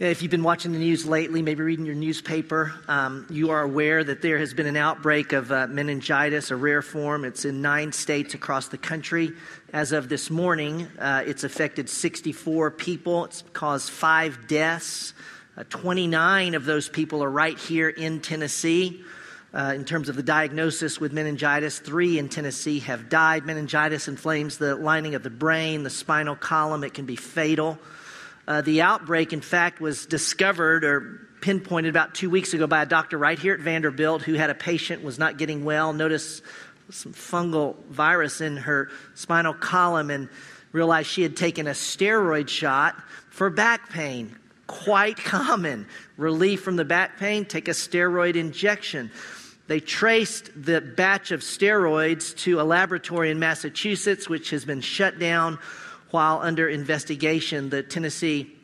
If you've been watching the news lately, maybe reading your newspaper, um, you are aware that there has been an outbreak of uh, meningitis, a rare form. It's in nine states across the country. As of this morning, uh, it's affected 64 people. It's caused five deaths. Uh, 29 of those people are right here in Tennessee. Uh, in terms of the diagnosis with meningitis, three in Tennessee have died. Meningitis inflames the lining of the brain, the spinal column. It can be fatal. Uh, the outbreak, in fact, was discovered or pinpointed about two weeks ago by a doctor right here at Vanderbilt who had a patient was not getting well. Noticed some fungal virus in her spinal column and realized she had taken a steroid shot for back pain. Quite common. Relief from the back pain, take a steroid injection. They traced the batch of steroids to a laboratory in Massachusetts, which has been shut down while under investigation, the Tennessee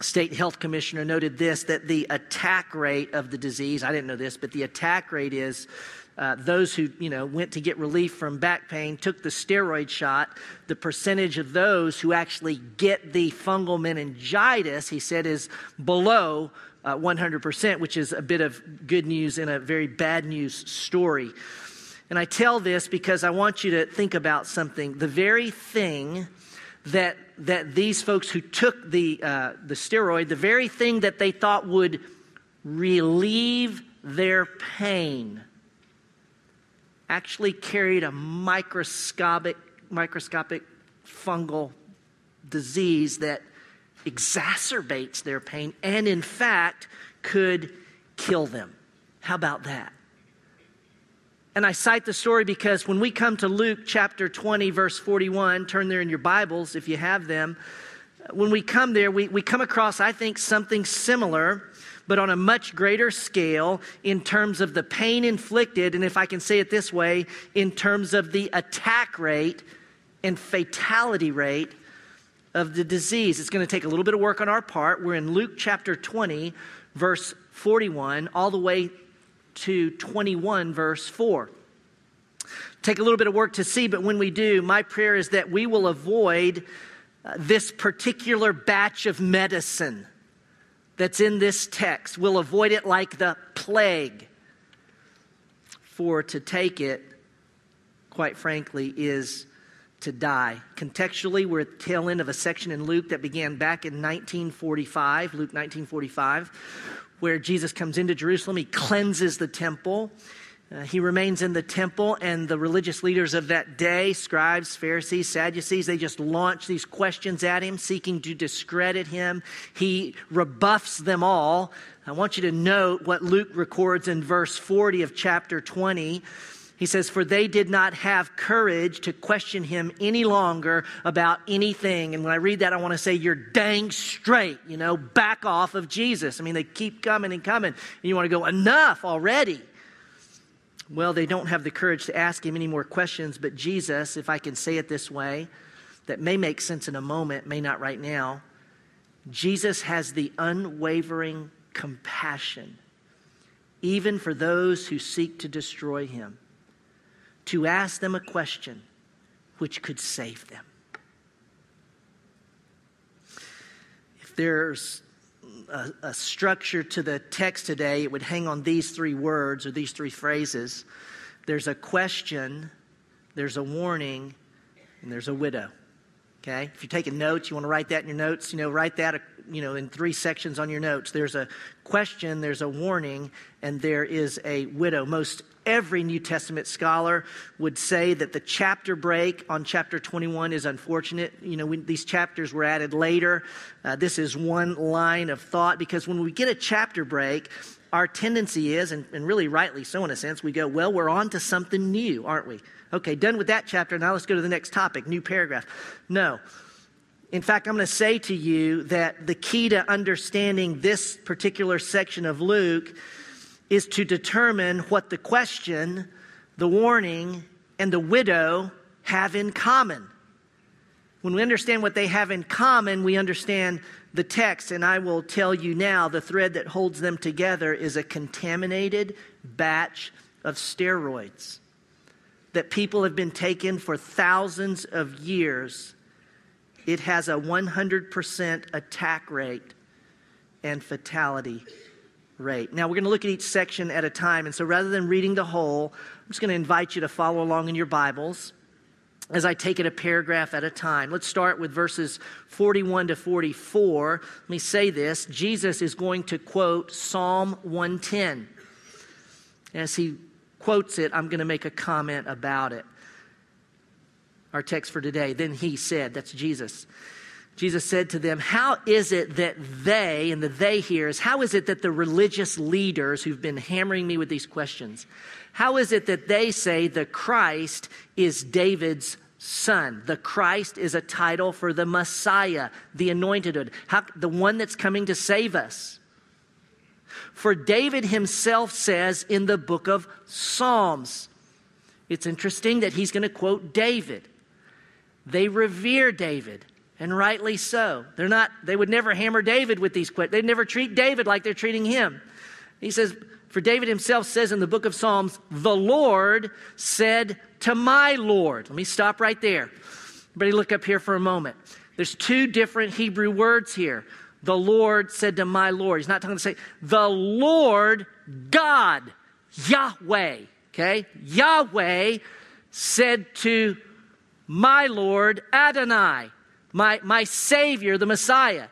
State Health Commissioner noted this that the attack rate of the disease, I didn't know this, but the attack rate is uh, those who you know went to get relief from back pain took the steroid shot. The percentage of those who actually get the fungal meningitis he said is below uh, 100% which is a bit of good news in a very bad news story. And i tell this because i want you to think about something. The very thing that, that these folks who took the, uh, the steroid, the very thing that they thought would relieve their pain, actually carried a microscopic, microscopic fungal disease that exacerbates their pain and, in fact, could kill them. How about that? And I cite the story because when we come to Luke chapter 20, verse 41, turn there in your Bibles if you have them. When we come there, we, we come across, I think, something similar, but on a much greater scale in terms of the pain inflicted, and if I can say it this way, in terms of the attack rate and fatality rate of the disease. It's going to take a little bit of work on our part. We're in Luke chapter 20, verse 41, all the way to 21, verse 4. Take a little bit of work to see, but when we do, my prayer is that we will avoid uh, this particular batch of medicine that's in this text. We'll avoid it like the plague. For to take it, quite frankly, is to die. Contextually, we're at the tail end of a section in Luke that began back in 1945, Luke 1945, where Jesus comes into Jerusalem. He cleanses the temple. Uh, he remains in the temple, and the religious leaders of that day, scribes, Pharisees, Sadducees, they just launch these questions at him, seeking to discredit him. He rebuffs them all. I want you to note what Luke records in verse 40 of chapter 20. He says, For they did not have courage to question him any longer about anything. And when I read that, I want to say, You're dang straight, you know, back off of Jesus. I mean, they keep coming and coming. And you want to go, Enough already. Well, they don't have the courage to ask him any more questions, but Jesus, if I can say it this way, that may make sense in a moment, may not right now. Jesus has the unwavering compassion, even for those who seek to destroy him to ask them a question which could save them. If there's a, a, structure to the text today, it would hang on these three words or these three phrases there's a question, there's a warning, and there's a widow. Okay? If you're taking notes, you want to write that in your notes, you know, write that, you know, in three sections on your notes. There's a question, there's a warning, and there is a widow. Most every New Testament scholar would say that the chapter break on chapter 21 is unfortunate. You know, these chapters were added later. Uh, this is one line of thought because when we get a chapter break, our tendency is, and, and really rightly so in a sense, we go, well, we're on to something new, aren't we? Okay, done with that chapter. Now let's go to the next topic, new paragraph. No. In fact, I'm going to say to you that the key to understanding this particular section of Luke is to determine what the question, the warning, and the widow have in common. When we understand what they have in common, we understand the text, and I will tell you now the thread that holds them together is a contaminated batch of steroids that people have been taking for thousands of years, it has a 100% attack rate and fatality rate. Now, we're going to look at each section at a time. And so rather than reading the whole, I'm just going to invite you to follow along in your Bibles as I take it a paragraph at a time. Let's start with verses 41 to 44. Let me say this Jesus is going to quote Psalm 110. As he quotes it, I'm going to make a comment about it. Our text for today. Then he said, That's Jesus. Jesus said to them, How is it that they, and the they here is, how is it that the religious leaders who've been hammering me with these questions, how is it that they say the Christ is David's son? The Christ is a title for the Messiah, the anointed how, the one that's coming to save us. For David himself says in the book of Psalms, it's interesting that he's going to quote David. They revere David, and rightly so. They're not, they would never hammer David with these questions. They'd never treat David like they're treating him. He says, for David himself says in the book of Psalms, the Lord said to my Lord. Let me stop right there. Everybody look up here for a moment. There's two different Hebrew words here. The Lord said to my Lord. He's not talking to say, the Lord God, Yahweh, okay? Yahweh said to my Lord Adonai, my, my Savior, the Messiah.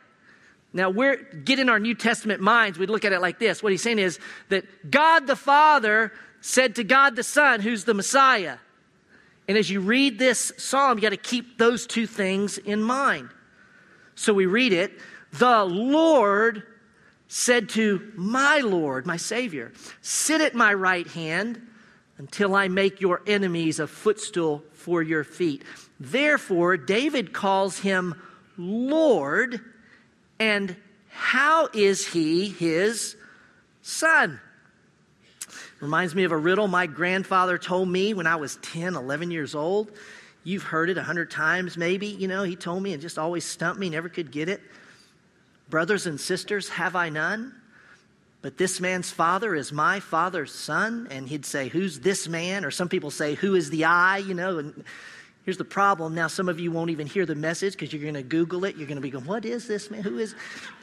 Now, we're getting our New Testament minds. we'd look at it like this. What he's saying is that God the Father said to God the Son, who's the Messiah. And as you read this psalm, you got to keep those two things in mind. So we read it The Lord said to my Lord, my Savior, Sit at my right hand until I make your enemies a footstool for your feet. Therefore, David calls him Lord and how is he his son? Reminds me of a riddle my grandfather told me when I was 10, 11 years old. You've heard it a hundred times, maybe. You know, he told me and just always stumped me, never could get it. Brothers and sisters, have I none? But this man's father is my father's son. And he'd say, Who's this man? Or some people say, Who is the I? You know, and Here's the problem. Now, some of you won't even hear the message because you're going to Google it. You're going to be going, What is this man? Who is?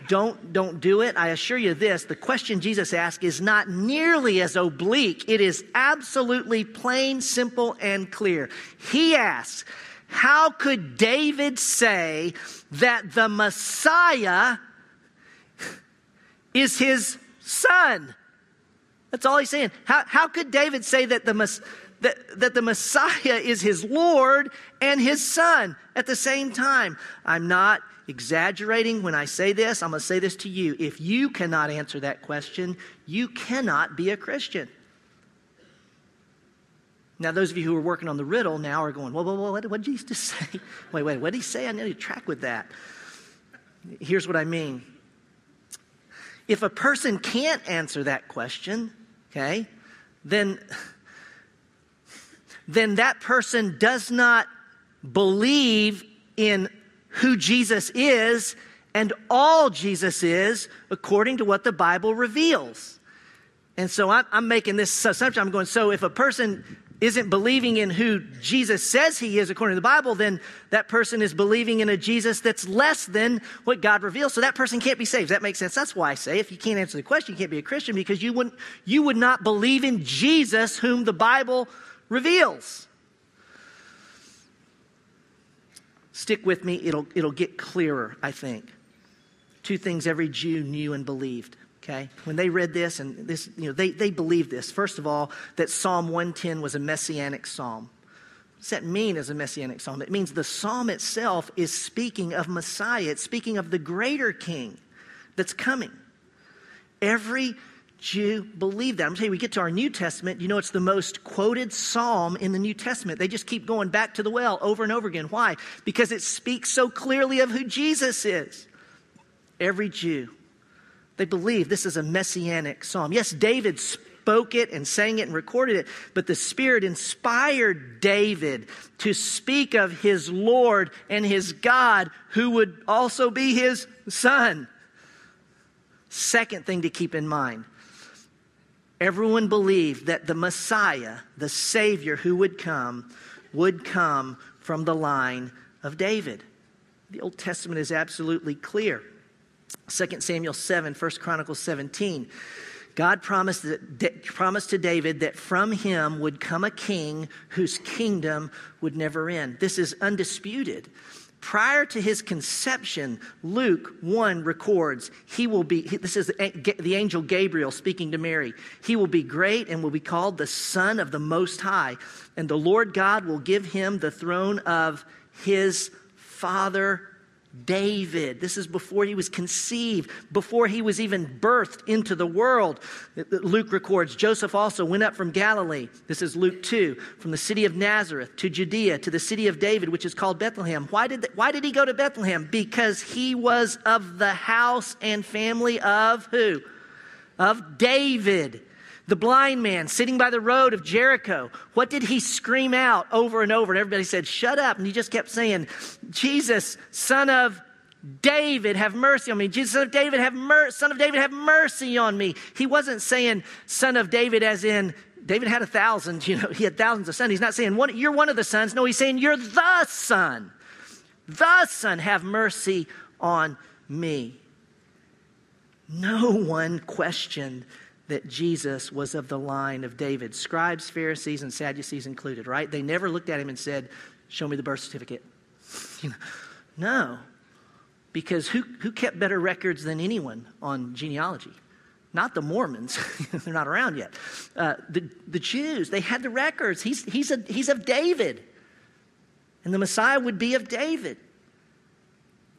Don't, don't do it. I assure you this the question Jesus asked is not nearly as oblique, it is absolutely plain, simple, and clear. He asks, How could David say that the Messiah is his son? That's all he's saying. How, how could David say that the that, that the Messiah is his Lord and his Son at the same time. I'm not exaggerating when I say this. I'm going to say this to you. If you cannot answer that question, you cannot be a Christian. Now, those of you who are working on the riddle now are going, whoa, whoa, whoa, what, what did Jesus say? Wait, wait, what did he say? I need to track with that. Here's what I mean. If a person can't answer that question, okay, then then that person does not believe in who Jesus is and all Jesus is according to what the Bible reveals. And so I'm, I'm, making this assumption. I'm going, so if a person isn't believing in who Jesus says he is according to the Bible, then that person is believing in a Jesus that's less than what God reveals. So that person can't be saved. Does that make sense? That's why I say if you can't answer the question, you can't be a Christian because you wouldn't, you would not believe in Jesus whom the Bible reveals. Stick with me, it'll, it'll get clearer, I think. Two things every Jew knew and believed. Okay? When they read this, and this, you know, they, they believed this. First of all, that Psalm 110 was a messianic psalm. What does that mean as a messianic psalm? It means the psalm itself is speaking of Messiah, it's speaking of the greater king that's coming. Every Jew believe that. I'm you, we get to our New Testament, you know, it's the most quoted psalm in the New Testament. They just keep going back to the well over and over again. Why? Because it speaks so clearly of who Jesus is. Every Jew, they believe this is a messianic psalm. Yes, David spoke it and sang it and recorded it, but the Spirit inspired David to speak of his Lord and his God, who would also be his son. Second thing to keep in mind Everyone believed that the Messiah, the Savior who would come, would come from the line of David. The Old Testament is absolutely clear. 2 Samuel 7, 1 Chronicles 17. God promised, that, promised to David that from him would come a king whose kingdom would never end. This is undisputed. Prior to his conception, Luke 1 records, he will be, this is the angel Gabriel speaking to Mary. He will be great and will be called the Son of the Most High. And the Lord God will give him the throne of his father David. This is before he was conceived, before he was even birthed into the world. Luke records Joseph also went up from Galilee. This is Luke 2, from the city of Nazareth to Judea to the city of David, which is called Bethlehem. Why did, why did he go to Bethlehem? Because he was of the house and family of who? Of David. The blind man sitting by the road of Jericho, what did he scream out over and over? And everybody said, Shut up. And he just kept saying, Jesus, son of David, have mercy on me. Jesus, son of David, have mer- son of David, have mercy on me. He wasn't saying son of David as in David had a thousand, you know, he had thousands of sons. He's not saying one, you're one of the sons. No, he's saying you're the son. The son, have mercy on me. No one questioned that Jesus was of the line of David. Scribes, Pharisees, and Sadducees included, right? They never looked at him and said, Show me the birth certificate. no, because who, who kept better records than anyone on genealogy? Not the Mormons, they're not around yet. Uh, the, the Jews, they had the records. He's, he's, a, he's of David, and the Messiah would be of David.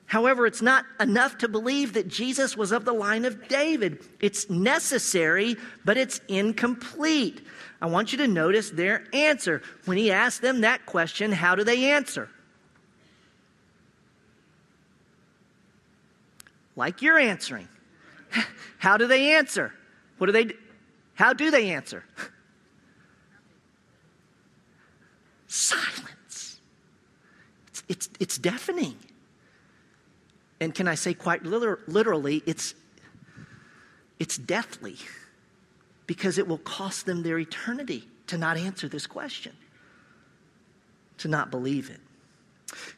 However, it's not enough to believe that Jesus was of the line of David. It's necessary, but it's incomplete. I want you to notice their answer. When he asked them that question, how do they answer? Like you're answering. How do they answer? What do they How do they answer? Silence. It's, it's, it's deafening. And can I say quite literally, it's, it's deathly because it will cost them their eternity to not answer this question, to not believe it.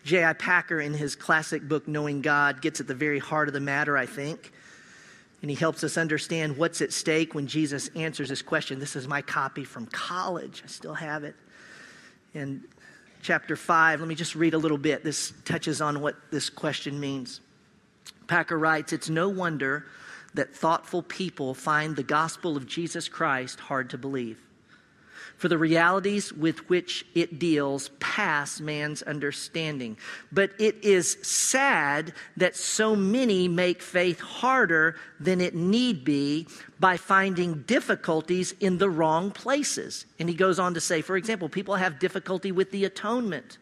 J.I. Packer, in his classic book, Knowing God, gets at the very heart of the matter, I think. And he helps us understand what's at stake when Jesus answers this question. This is my copy from college. I still have it. In chapter 5, let me just read a little bit. This touches on what this question means. Packer writes It's no wonder that thoughtful people find the gospel of Jesus Christ hard to believe. For the realities with which it deals pass man's understanding. But it is sad that so many make faith harder than it need be by finding difficulties in the wrong places. And he goes on to say, for example, people have difficulty with the atonement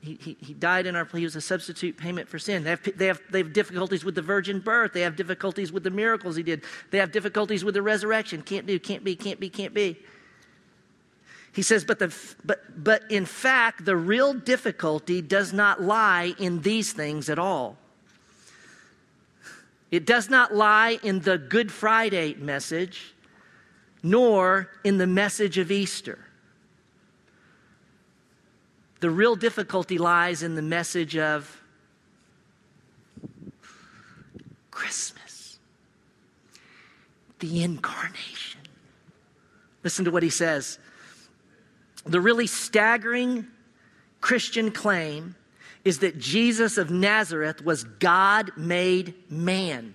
he, he, he died in our place. He was a substitute payment for sin. They have, they, have, they have difficulties with the virgin birth. They have difficulties with the miracles he did. They have difficulties with the resurrection. Can't do, can't be, can't be, can't be. He says, but, the, but, but in fact, the real difficulty does not lie in these things at all. It does not lie in the Good Friday message, nor in the message of Easter. The real difficulty lies in the message of Christmas, the incarnation. Listen to what he says. The really staggering Christian claim is that Jesus of Nazareth was God made man,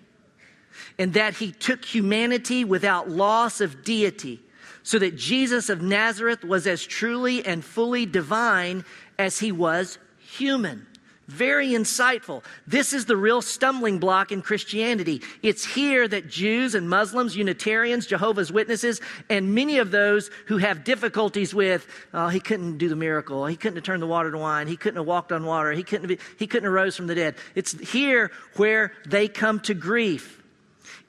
and that he took humanity without loss of deity so that Jesus of Nazareth was as truly and fully divine as he was human. Very insightful. This is the real stumbling block in Christianity. It's here that Jews and Muslims, Unitarians, Jehovah's Witnesses, and many of those who have difficulties with, oh, he couldn't do the miracle. He couldn't have turned the water to wine. He couldn't have walked on water. He couldn't have, he couldn't have rose from the dead. It's here where they come to grief.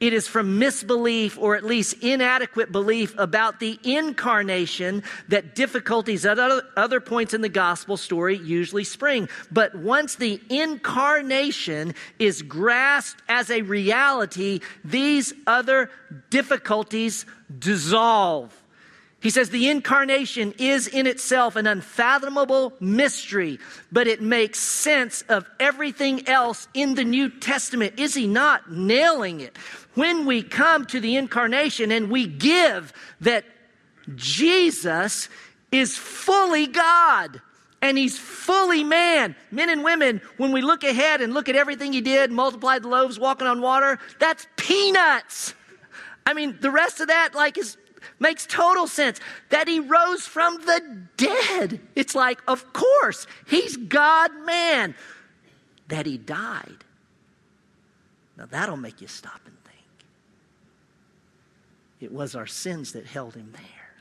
It is from misbelief or at least inadequate belief about the incarnation that difficulties at other points in the gospel story usually spring. But once the incarnation is grasped as a reality, these other difficulties dissolve. He says the incarnation is in itself an unfathomable mystery, but it makes sense of everything else in the New Testament. Is he not nailing it? When we come to the incarnation and we give that Jesus is fully God and he's fully man. Men and women, when we look ahead and look at everything he did, multiplied the loaves, walking on water, that's peanuts. I mean, the rest of that, like, is Makes total sense that he rose from the dead. It's like, of course, he's God man. That he died. Now that'll make you stop and think. It was our sins that held him there.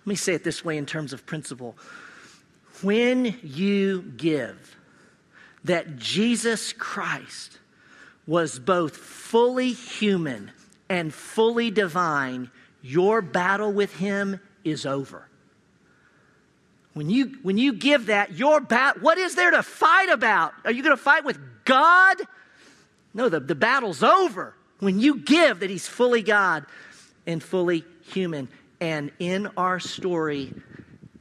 Let me say it this way in terms of principle. When you give that Jesus Christ was both fully human and fully divine, your battle with him is over. When you, when you give that, your bat, what is there to fight about? Are you going to fight with God? No, the, the battle's over. When you give that he's fully God and fully human. And in our story,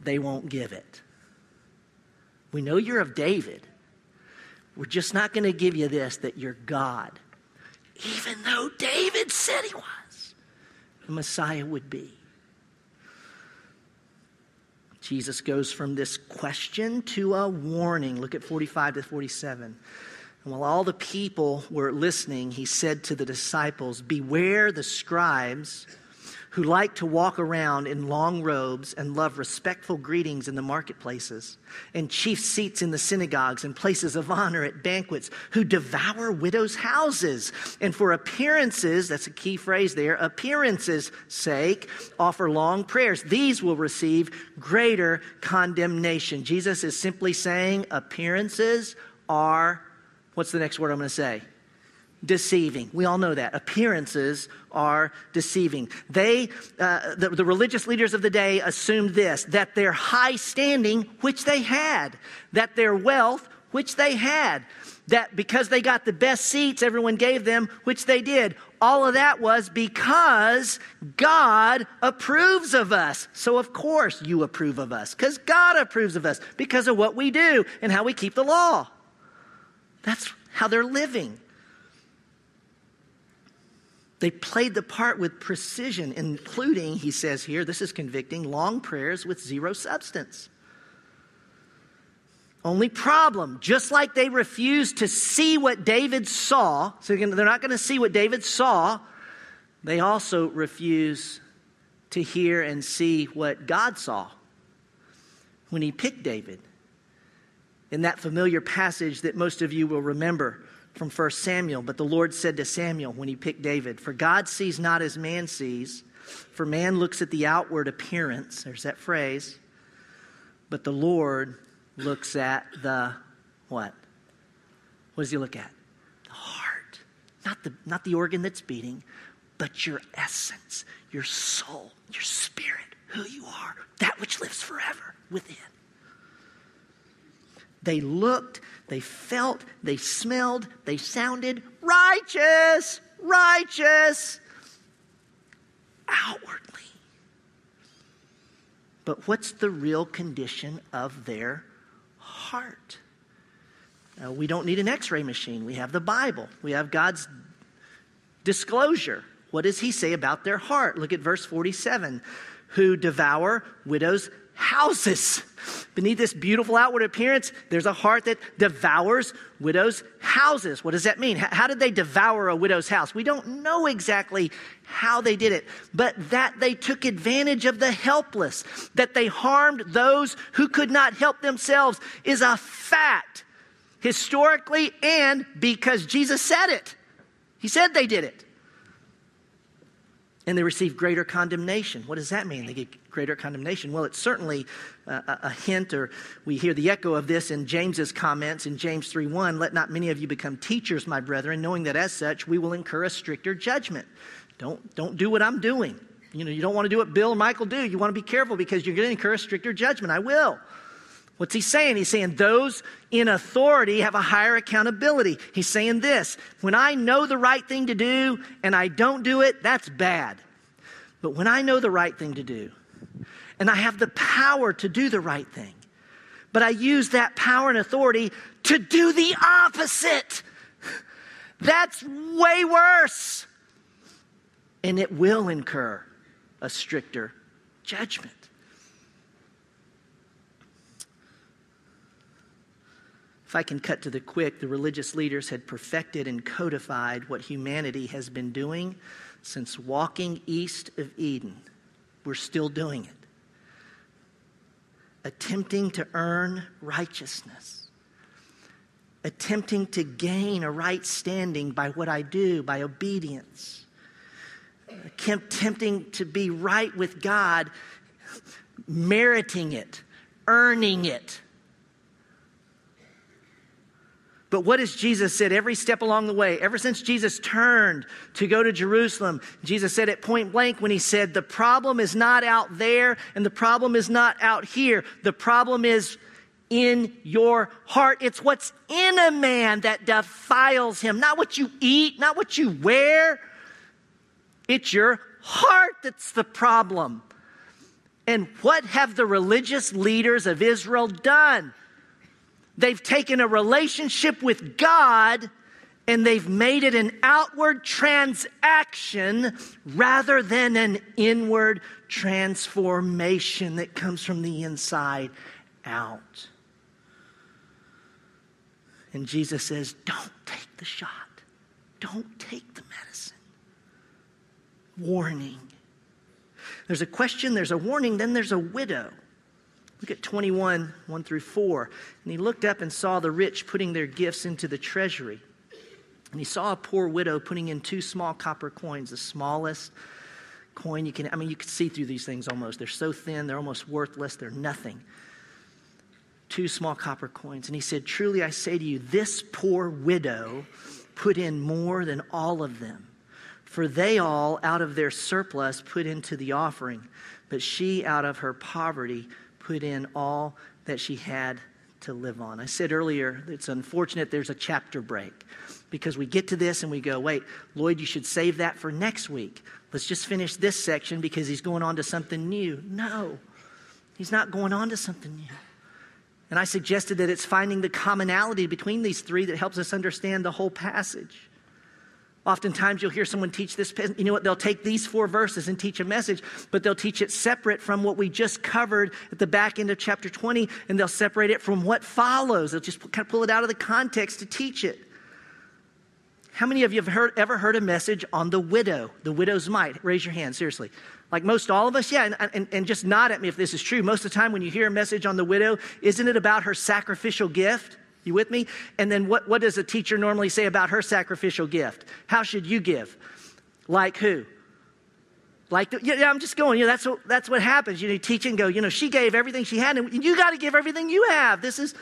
they won't give it. We know you're of David. We're just not going to give you this that you're God, even though David said he was the Messiah would be. Jesus goes from this question to a warning. Look at 45 to 47. And while all the people were listening, he said to the disciples, Beware the scribes who like to walk around in long robes and love respectful greetings in the marketplaces, and chief seats in the synagogues and places of honor at banquets, who devour widows' houses, and for appearances, that's a key phrase there, appearances' sake, offer long prayers. These will receive greater condemnation. Jesus is simply saying appearances are, what's the next word I'm going to say? Deceiving. We all know that. Appearances are deceiving. They, uh, the, the religious leaders of the day assumed this that their high standing, which they had, that their wealth, which they had, that because they got the best seats everyone gave them, which they did, all of that was because God approves of us. So, of course, you approve of us because God approves of us because of what we do and how we keep the law. That's how they're living. They played the part with precision, including, he says here, this is convicting, long prayers with zero substance. Only problem, just like they refused to see what David saw, so they're not going to see what David saw, they also refuse to hear and see what God saw when he picked David. In that familiar passage that most of you will remember, from 1 Samuel. But the Lord said to Samuel when he picked David, For God sees not as man sees, for man looks at the outward appearance. There's that phrase. But the Lord looks at the what? What does he look at? The heart. Not the, not the organ that's beating, but your essence, your soul, your spirit, who you are, that which lives forever within. They looked, they felt, they smelled, they sounded righteous, righteous outwardly. But what's the real condition of their heart? Uh, we don't need an x ray machine. We have the Bible, we have God's disclosure. What does he say about their heart? Look at verse 47 who devour widows' houses. Beneath this beautiful outward appearance, there's a heart that devours widows' houses. What does that mean? How did they devour a widow's house? We don't know exactly how they did it, but that they took advantage of the helpless, that they harmed those who could not help themselves is a fact, historically, and because Jesus said it. He said they did it and they receive greater condemnation. What does that mean? They get greater condemnation. Well, it's certainly uh, a, a hint, or we hear the echo of this in James's comments in James 3:1. Let not many of you become teachers, my brethren, knowing that as such we will incur a stricter judgment. Don't don't do what I'm doing. You know, you don't want to do what Bill and Michael do. You want to be careful because you're going to incur a stricter judgment. I will. What's he saying? He's saying those in authority have a higher accountability. He's saying this when I know the right thing to do and I don't do it, that's bad. But when I know the right thing to do, and I have the power to do the right thing, but I use that power and authority to do the opposite, that's way worse. And it will incur a stricter judgment. If I can cut to the quick, the religious leaders had perfected and codified what humanity has been doing since walking east of Eden. We're still doing it. Attempting to earn righteousness, attempting to gain a right standing by what I do, by obedience, attempting to be right with God, meriting it, earning it but what has Jesus said every step along the way? Ever since Jesus turned to go to Jerusalem, Jesus said it point blank when he said, The problem is not out there and the problem is not out here. The problem is in your heart. It's what's in a man that defiles him, not what you eat, not what you wear. It's your heart that's the problem. And what have the religious leaders of Israel done? They've taken a relationship with God and they've made it an outward transaction rather than an inward transformation that comes from the inside out. And Jesus says, Don't take the shot, don't take the medicine. Warning. There's a question, there's a warning, then there's a widow. Look at 21, 1 through 4. And he looked up and saw the rich putting their gifts into the treasury. And he saw a poor widow putting in two small copper coins, the smallest coin you can, I mean, you can see through these things almost. They're so thin, they're almost worthless, they're nothing. Two small copper coins. And he said, Truly I say to you, this poor widow put in more than all of them. For they all, out of their surplus, put into the offering, but she, out of her poverty, put in all that she had to live on. I said earlier, it's unfortunate there's a chapter break because we get to this and we go, wait, Lloyd, you should save that for next week. Let's just finish this section because he's going on to something new. No, he's not going on to something new. And I suggested that it's finding the commonality between these three that helps us understand the whole passage. Oftentimes, you'll hear someone teach this. You know what? They'll take these four verses and teach a message, but they'll teach it separate from what we just covered at the back end of chapter 20, and they'll separate it from what follows. They'll just kind of pull it out of the context to teach it. How many of you have heard, ever heard a message on the widow, the widow's mite? Raise your hand, seriously. Like most all of us, yeah, and, and, and just nod at me if this is true. Most of the time, when you hear a message on the widow, isn't it about her sacrificial gift? You with me? And then what, what does a teacher normally say about her sacrificial gift? How should you give? Like who? Like, the, yeah, I'm just going, you know, that's what, that's what happens. You know, teach and go, you know, she gave everything she had, and you got to give everything you have. This is,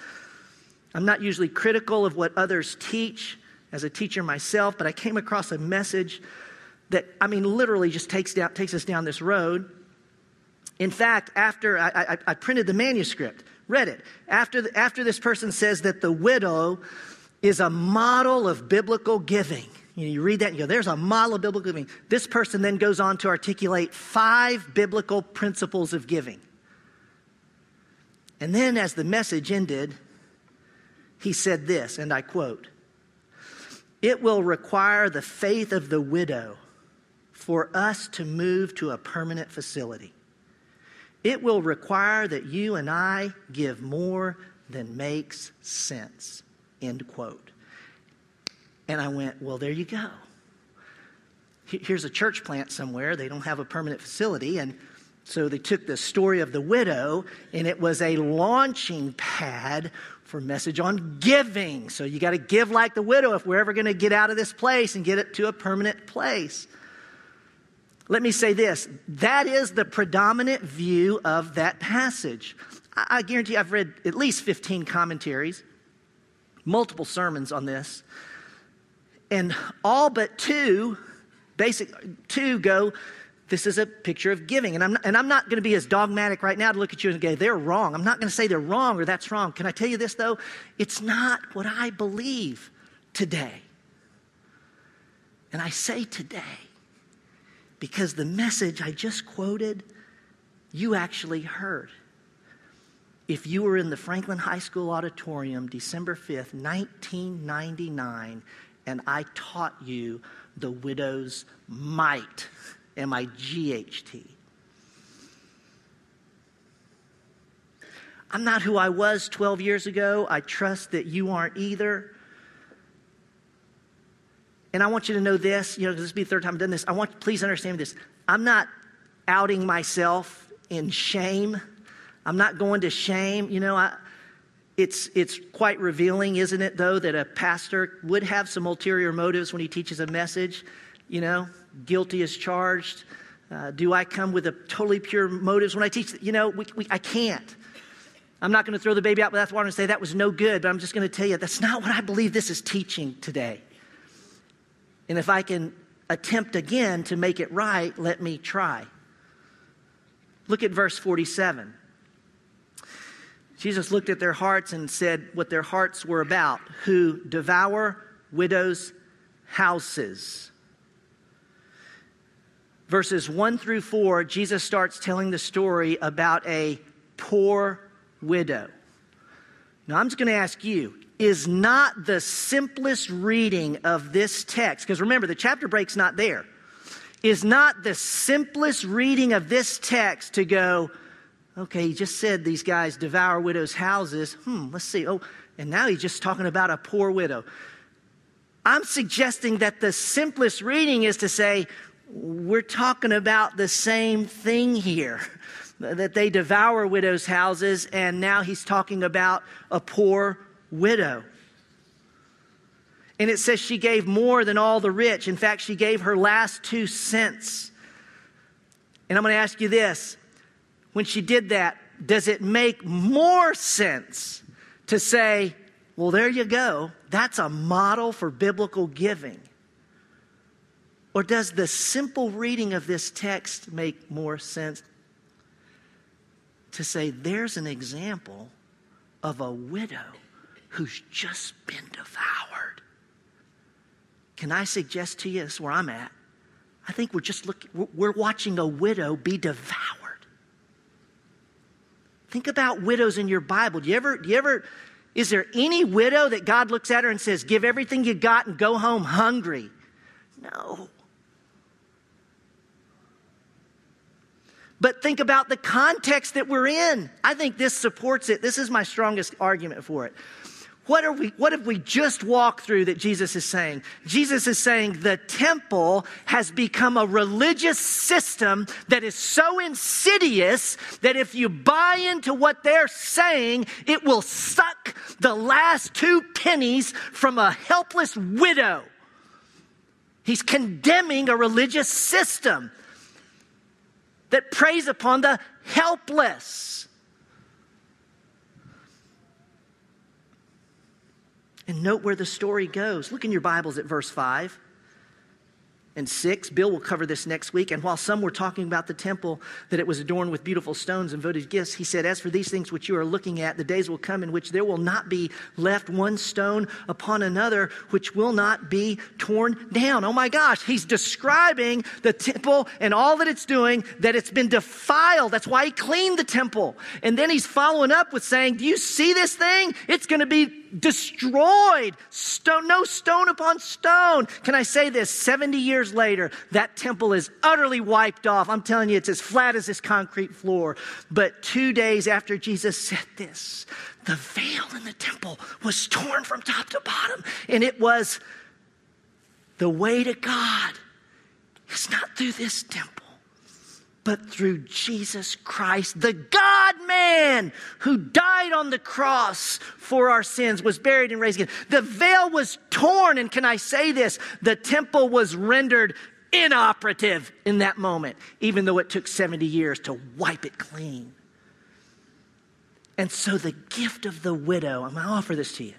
I'm not usually critical of what others teach as a teacher myself, but I came across a message that, I mean, literally just takes, down, takes us down this road. In fact, after I, I, I printed the manuscript, read it. After, the, after this person says that the widow is a model of biblical giving. You, know, you read that and you go, there's a model of biblical giving. This person then goes on to articulate five biblical principles of giving. And then, as the message ended, he said this, and I quote It will require the faith of the widow for us to move to a permanent facility. It will require that you and I give more than makes sense. End quote. And I went, Well, there you go. Here's a church plant somewhere. They don't have a permanent facility. And so they took the story of the widow, and it was a launching pad for message on giving. So you got to give like the widow if we're ever going to get out of this place and get it to a permanent place. Let me say this that is the predominant view of that passage. I, I guarantee I've read at least 15 commentaries, multiple sermons on this, and all but two, basic two go, this is a picture of giving. And I'm, and I'm not going to be as dogmatic right now to look at you and go, they're wrong. I'm not going to say they're wrong or that's wrong. Can I tell you this, though? It's not what I believe today. And I say today because the message I just quoted, you actually heard. If you were in the Franklin High School auditorium December 5th, 1999, and I taught you the widow's might, M I G H T. I'm not who I was 12 years ago. I trust that you aren't either. And I want you to know this, you know, this will be the third time I've done this. I want, please understand this. I'm not outing myself in shame. I'm not going to shame. You know, I, it's, it's quite revealing, isn't it, though, that a pastor would have some ulterior motives when he teaches a message. You know, guilty as charged. Uh, do I come with a totally pure motives when I teach? You know, we, we, I can't. I'm not going to throw the baby out with bathwater and say that was no good, but I'm just going to tell you that's not what I believe this is teaching today. And if I can attempt again to make it right, let me try. Look at verse 47. Jesus looked at their hearts and said what their hearts were about who devour widows' houses. Verses 1 through 4, Jesus starts telling the story about a poor widow. Now, I'm just going to ask you is not the simplest reading of this text, because remember, the chapter break's not there, is not the simplest reading of this text to go, okay, he just said these guys devour widows' houses. Hmm, let's see. Oh, and now he's just talking about a poor widow. I'm suggesting that the simplest reading is to say, we're talking about the same thing here that they devour widows' houses, and now he's talking about a poor widow. And it says she gave more than all the rich. In fact, she gave her last two cents. And I'm going to ask you this when she did that, does it make more sense to say, well, there you go, that's a model for biblical giving? Or does the simple reading of this text make more sense to say, there's an example of a widow who's just been devoured. Can I suggest to you, this is where I'm at. I think we're just looking, we're watching a widow be devoured. Think about widows in your Bible. Do you ever, do you ever, is there any widow that God looks at her and says, give everything you got and go home hungry? No. But think about the context that we're in. I think this supports it. This is my strongest argument for it. What, are we, what have we just walked through that Jesus is saying? Jesus is saying the temple has become a religious system that is so insidious that if you buy into what they're saying, it will suck the last two pennies from a helpless widow. He's condemning a religious system that preys upon the helpless. And note where the story goes. Look in your Bibles at verse 5 and 6. Bill will cover this next week. And while some were talking about the temple, that it was adorned with beautiful stones and votive gifts, he said, As for these things which you are looking at, the days will come in which there will not be left one stone upon another, which will not be torn down. Oh my gosh, he's describing the temple and all that it's doing, that it's been defiled. That's why he cleaned the temple. And then he's following up with saying, Do you see this thing? It's going to be destroyed. Stone, no stone upon stone. Can I say this? 70 years later, that temple is utterly wiped off. I'm telling you, it's as flat as this concrete floor. But two days after Jesus said this, the veil in the temple was torn from top to bottom, and it was the way to God. It's not through this temple but through Jesus Christ, the God man who died on the cross for our sins, was buried and raised again. The veil was torn, and can I say this? The temple was rendered inoperative in that moment, even though it took 70 years to wipe it clean. And so the gift of the widow, I'm going to offer this to you,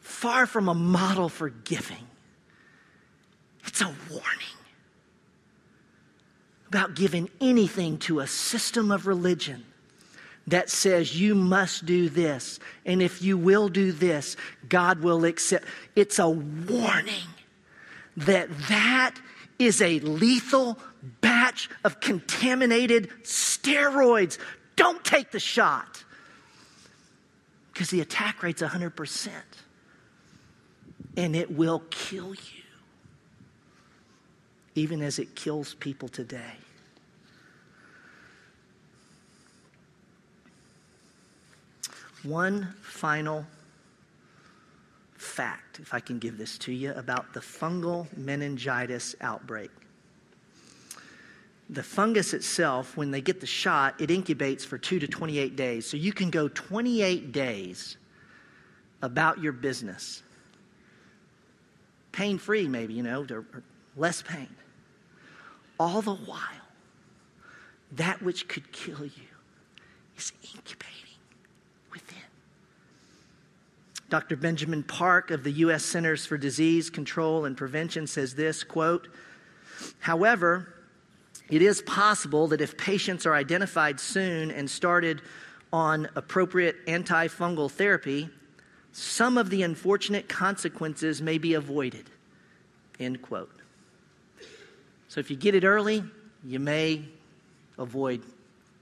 far from a model for giving, it's a warning about giving anything to a system of religion that says you must do this. And if you will do this, God will accept. It's a warning that that is a lethal batch of contaminated steroids. Don't take the shot because the attack rate's 100% and it will kill you, even as it kills people today. One final fact, if I can give this to you, about the fungal meningitis outbreak. The fungus itself, when they get the shot, it incubates for two to 28 days. So you can go 28 days about your business. Pain free, maybe, you know, less pain. All the while, that which could kill you is incubating within. Dr. Benjamin Park of the U.S. Centers for Disease Control and Prevention says this quote, However, it is possible that if patients are identified soon and started on appropriate antifungal therapy, some of the unfortunate consequences may be avoided. End quote. So if you get it early, you may avoid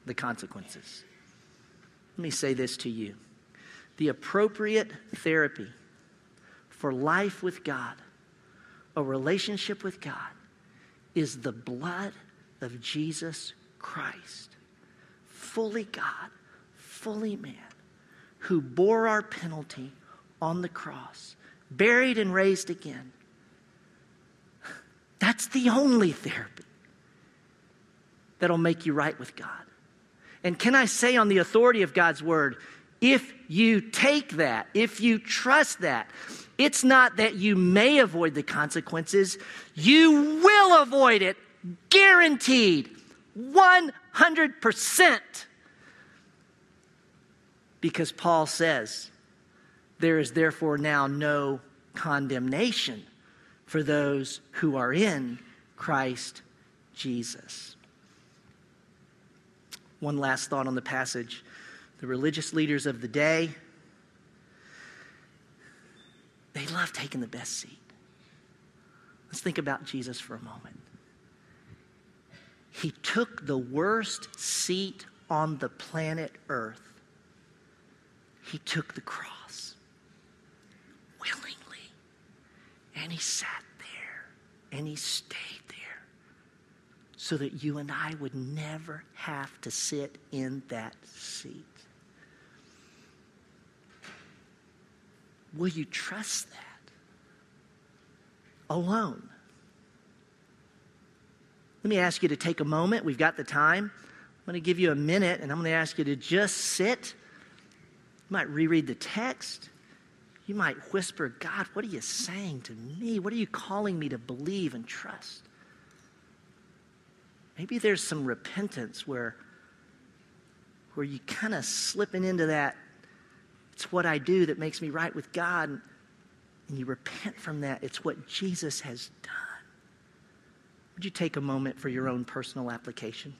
the consequences. Let me say this to you the appropriate therapy for life with God, a relationship with God, is the blood of Jesus Christ, fully God, fully man, who bore our penalty on the cross, buried and raised again. That's the only therapy that'll make you right with God. And can I say, on the authority of God's word, if you take that, if you trust that, it's not that you may avoid the consequences, you will avoid it, guaranteed, 100%. Because Paul says, there is therefore now no condemnation for those who are in Christ Jesus. One last thought on the passage the religious leaders of the day, they love taking the best seat. Let's think about Jesus for a moment. He took the worst seat on the planet Earth. He took the cross And he sat there and he stayed there so that you and I would never have to sit in that seat. Will you trust that? Alone. Let me ask you to take a moment. We've got the time. I'm going to give you a minute and I'm going to ask you to just sit. You might reread the text. You might whisper, God, what are you saying to me? What are you calling me to believe and trust? Maybe there's some repentance where, where you kind of slipping into that it's what I do that makes me right with God. And you repent from that. It's what Jesus has done. Would you take a moment for your own personal application?